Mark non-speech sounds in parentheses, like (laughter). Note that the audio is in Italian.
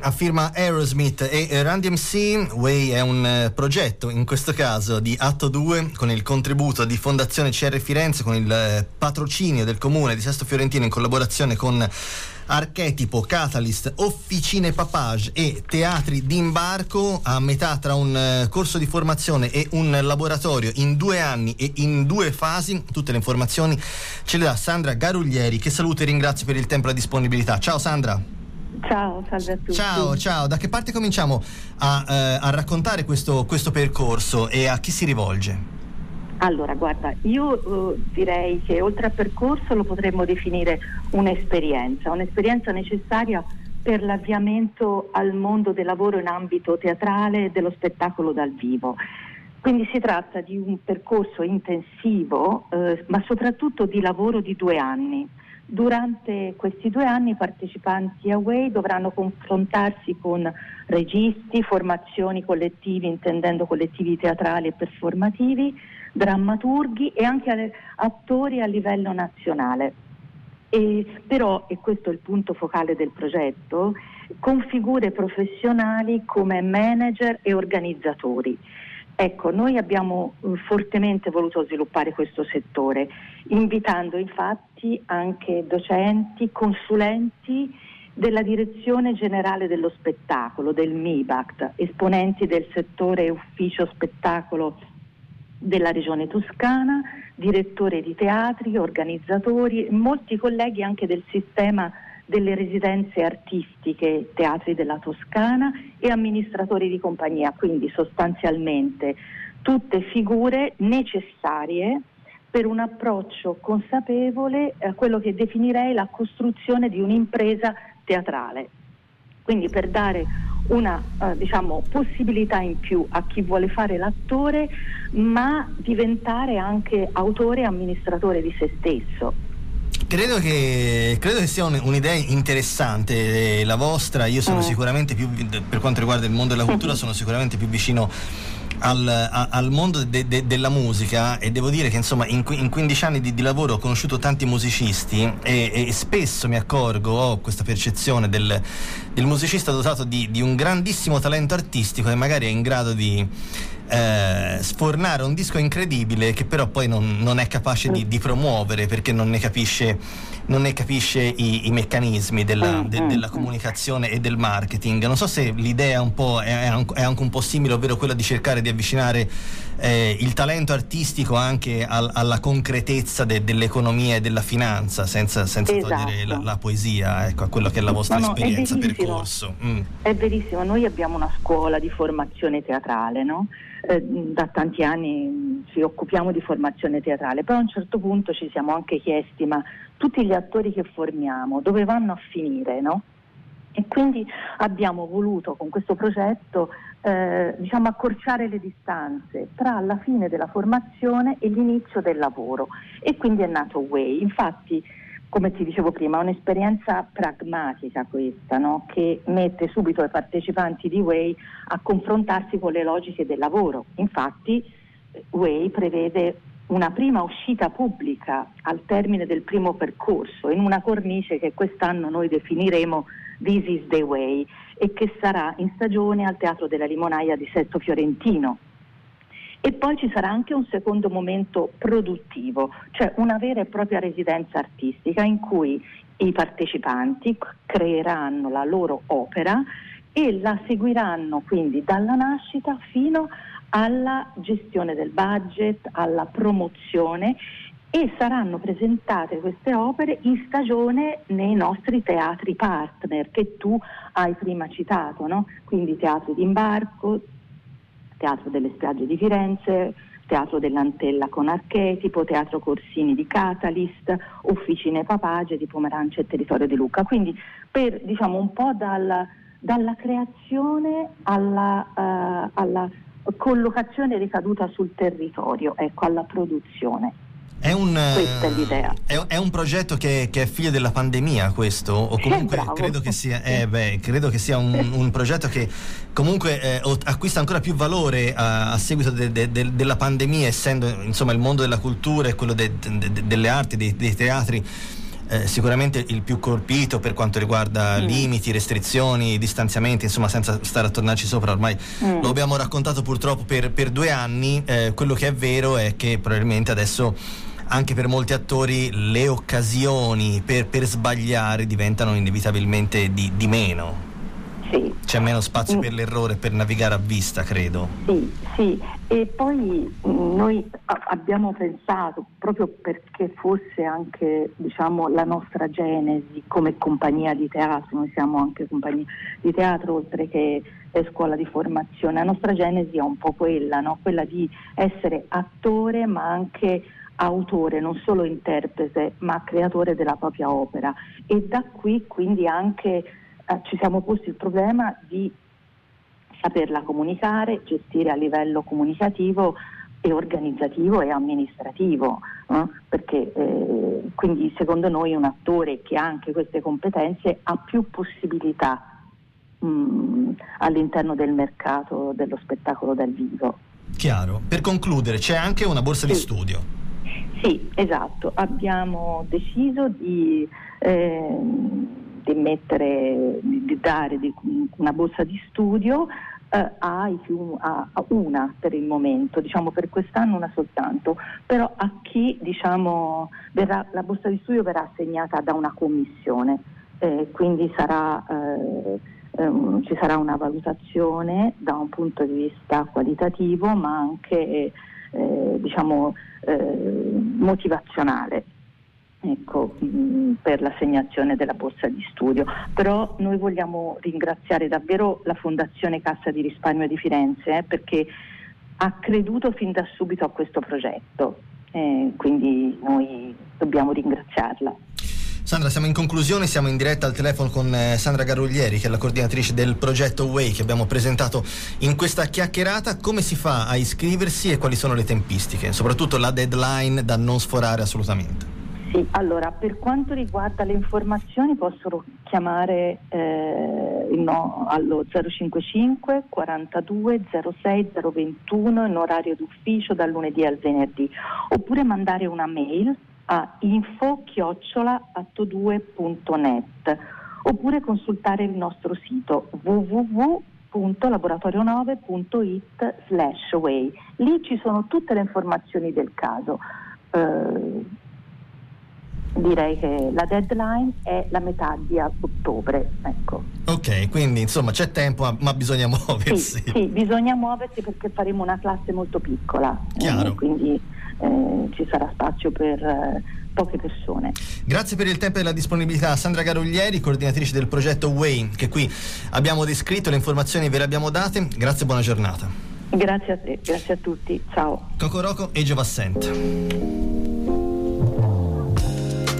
A firma Aerosmith e Randy MC, Way è un eh, progetto, in questo caso di Atto 2, con il contributo di Fondazione CR Firenze, con il eh, patrocinio del comune di Sesto Fiorentino in collaborazione con Archetipo, Catalyst, Officine Papage e Teatri d'imbarco a metà tra un eh, corso di formazione e un laboratorio in due anni e in due fasi. Tutte le informazioni ce le dà Sandra Garuglieri, che saluto e ringrazio per il tempo e la disponibilità. Ciao Sandra! Ciao, salve a tutti. Ciao, ciao. Da che parte cominciamo a, eh, a raccontare questo, questo, percorso e a chi si rivolge? Allora, guarda, io eh, direi che oltre al percorso lo potremmo definire un'esperienza, un'esperienza necessaria per l'avviamento al mondo del lavoro in ambito teatrale e dello spettacolo dal vivo. Quindi si tratta di un percorso intensivo, eh, ma soprattutto di lavoro di due anni Durante questi due anni i partecipanti a WAY dovranno confrontarsi con registi, formazioni collettivi, intendendo collettivi teatrali e performativi, drammaturghi e anche attori a livello nazionale. E, però, e questo è il punto focale del progetto, con figure professionali come manager e organizzatori. Ecco, noi abbiamo eh, fortemente voluto sviluppare questo settore, invitando infatti anche docenti, consulenti della Direzione Generale dello Spettacolo, del MIBACT, esponenti del settore ufficio spettacolo della Regione Toscana, direttori di teatri, organizzatori, molti colleghi anche del sistema delle residenze artistiche Teatri della Toscana e amministratori di compagnia, quindi sostanzialmente tutte figure necessarie per un approccio consapevole a quello che definirei la costruzione di un'impresa teatrale. Quindi per dare una eh, diciamo, possibilità in più a chi vuole fare l'attore, ma diventare anche autore e amministratore di se stesso. Credo che, credo che, sia un, un'idea interessante eh, la vostra, io sono mm. sicuramente più, per quanto riguarda il mondo della cultura, sono sicuramente più vicino al, a, al mondo de, de, della musica e devo dire che insomma in, in 15 anni di, di, lavoro ho conosciuto tanti musicisti e, e, spesso mi accorgo, ho questa percezione del, del musicista dotato di, di un grandissimo talento artistico e magari è in grado di eh, sfornare un disco incredibile che però poi non, non è capace di, di, promuovere perché non ne capisce, non ne capisce i, i, meccanismi della, mm, de, mm, della, mm. comunicazione e del marketing. Non so se l'idea un è, è, anche un po' simile, ovvero quella di cercare di avvicinare eh, il talento artistico anche al, alla concretezza de, dell'economia e della finanza, senza, senza esatto. togliere la, la, poesia, ecco, a quello che è la vostra no, no, esperienza, percorso. Mm. È verissimo, noi abbiamo una scuola di formazione teatrale, no? Eh, da tanti anni ci occupiamo di formazione teatrale, però a un certo punto ci siamo anche chiesti ma tutti gli attori che formiamo dove vanno a finire, no? E quindi abbiamo voluto con questo progetto eh, diciamo, accorciare le distanze tra la fine della formazione e l'inizio del lavoro e quindi è nato Way. Infatti come ti dicevo prima, è un'esperienza pragmatica questa, no? che mette subito i partecipanti di Way a confrontarsi con le logiche del lavoro. Infatti Way prevede una prima uscita pubblica al termine del primo percorso in una cornice che quest'anno noi definiremo This is the Way e che sarà in stagione al Teatro della Limonaia di Sesto Fiorentino e poi ci sarà anche un secondo momento produttivo, cioè una vera e propria residenza artistica in cui i partecipanti creeranno la loro opera e la seguiranno quindi dalla nascita fino alla gestione del budget, alla promozione e saranno presentate queste opere in stagione nei nostri teatri partner che tu hai prima citato, no? quindi teatri d'imbarco, Teatro delle Spiagge di Firenze, Teatro dell'Antella con Archetipo, Teatro Corsini di Catalyst, Officine Papage di Pomerance e Territorio di Lucca. Quindi per diciamo un po' dal, dalla creazione alla, uh, alla collocazione ricaduta sul territorio, ecco, alla produzione. È un, Questa è l'idea. È, è un progetto che, che, è figlio della pandemia questo? O comunque eh, credo che sia, eh, beh, credo che sia un, un, progetto che comunque eh, acquista ancora più valore a, a seguito de, de, de, della pandemia, essendo insomma il mondo della cultura e quello delle arti, dei, dei teatri eh, sicuramente il più colpito per quanto riguarda mm. limiti, restrizioni, distanziamenti, insomma senza stare a tornarci sopra, ormai mm. lo abbiamo raccontato purtroppo per, per due anni, eh, quello che è vero è che probabilmente adesso anche per molti attori le occasioni per, per sbagliare diventano inevitabilmente di, di meno. Sì. C'è meno spazio mm. per l'errore, per navigare a vista, credo. Sì, sì. E poi mm, noi abbiamo pensato, proprio perché fosse anche diciamo, la nostra genesi come compagnia di teatro, noi siamo anche compagnia di teatro oltre che scuola di formazione, la nostra genesi è un po' quella, no? quella di essere attore ma anche autore, non solo interprete, ma creatore della propria opera. E da qui quindi anche eh, ci siamo posti il problema di saperla comunicare, gestire a livello comunicativo e organizzativo e amministrativo, eh? perché eh, quindi secondo noi un attore che ha anche queste competenze ha più possibilità mh, all'interno del mercato dello spettacolo dal vivo. Chiaro. Per concludere, c'è anche una borsa sì. di studio. Sì, esatto. Abbiamo deciso di, eh, di, mettere, di dare una borsa di studio eh, a, una per il momento, diciamo per quest'anno una soltanto, però a chi diciamo, verrà, la borsa di studio verrà assegnata da una commissione, eh, quindi sarà, eh, ehm, ci sarà una valutazione da un punto di vista qualitativo ma anche eh, diciamo, eh, motivazionale ecco, mh, mm, per l'assegnazione della borsa di studio. Però noi vogliamo ringraziare davvero la Fondazione Cassa di Risparmio di Firenze eh, perché ha creduto fin da subito a questo progetto, eh, quindi noi dobbiamo ringraziarla. Sandra, siamo in conclusione, siamo in diretta al telefono con eh, Sandra Garuglieri, che è la coordinatrice del progetto Way che abbiamo presentato in questa chiacchierata. Come si fa a iscriversi e quali sono le tempistiche? Soprattutto la deadline da non sforare assolutamente. Sì, allora per quanto riguarda le informazioni possono chiamare eh, no, allo 055 42 06 021 in orario d'ufficio dal lunedì al venerdì oppure mandare una mail a info-atto2.net oppure consultare il nostro sito www.laboratorio9.it slash way. Lì ci sono tutte le informazioni del caso. Eh, direi che la deadline è la metà di ottobre. Ecco. Ok, quindi insomma c'è tempo, ma bisogna (laughs) muoversi. Sì, sì bisogna muoversi perché faremo una classe molto piccola. Chiaro. Eh, quindi eh, ci sarà spazio per eh, poche persone. Grazie per il tempo e la disponibilità. Sandra Garuglieri, coordinatrice del progetto Way, che qui abbiamo descritto, le informazioni ve le abbiamo date. Grazie e buona giornata. Grazie a te, grazie a tutti. Ciao. Cocoroco e Giovassente.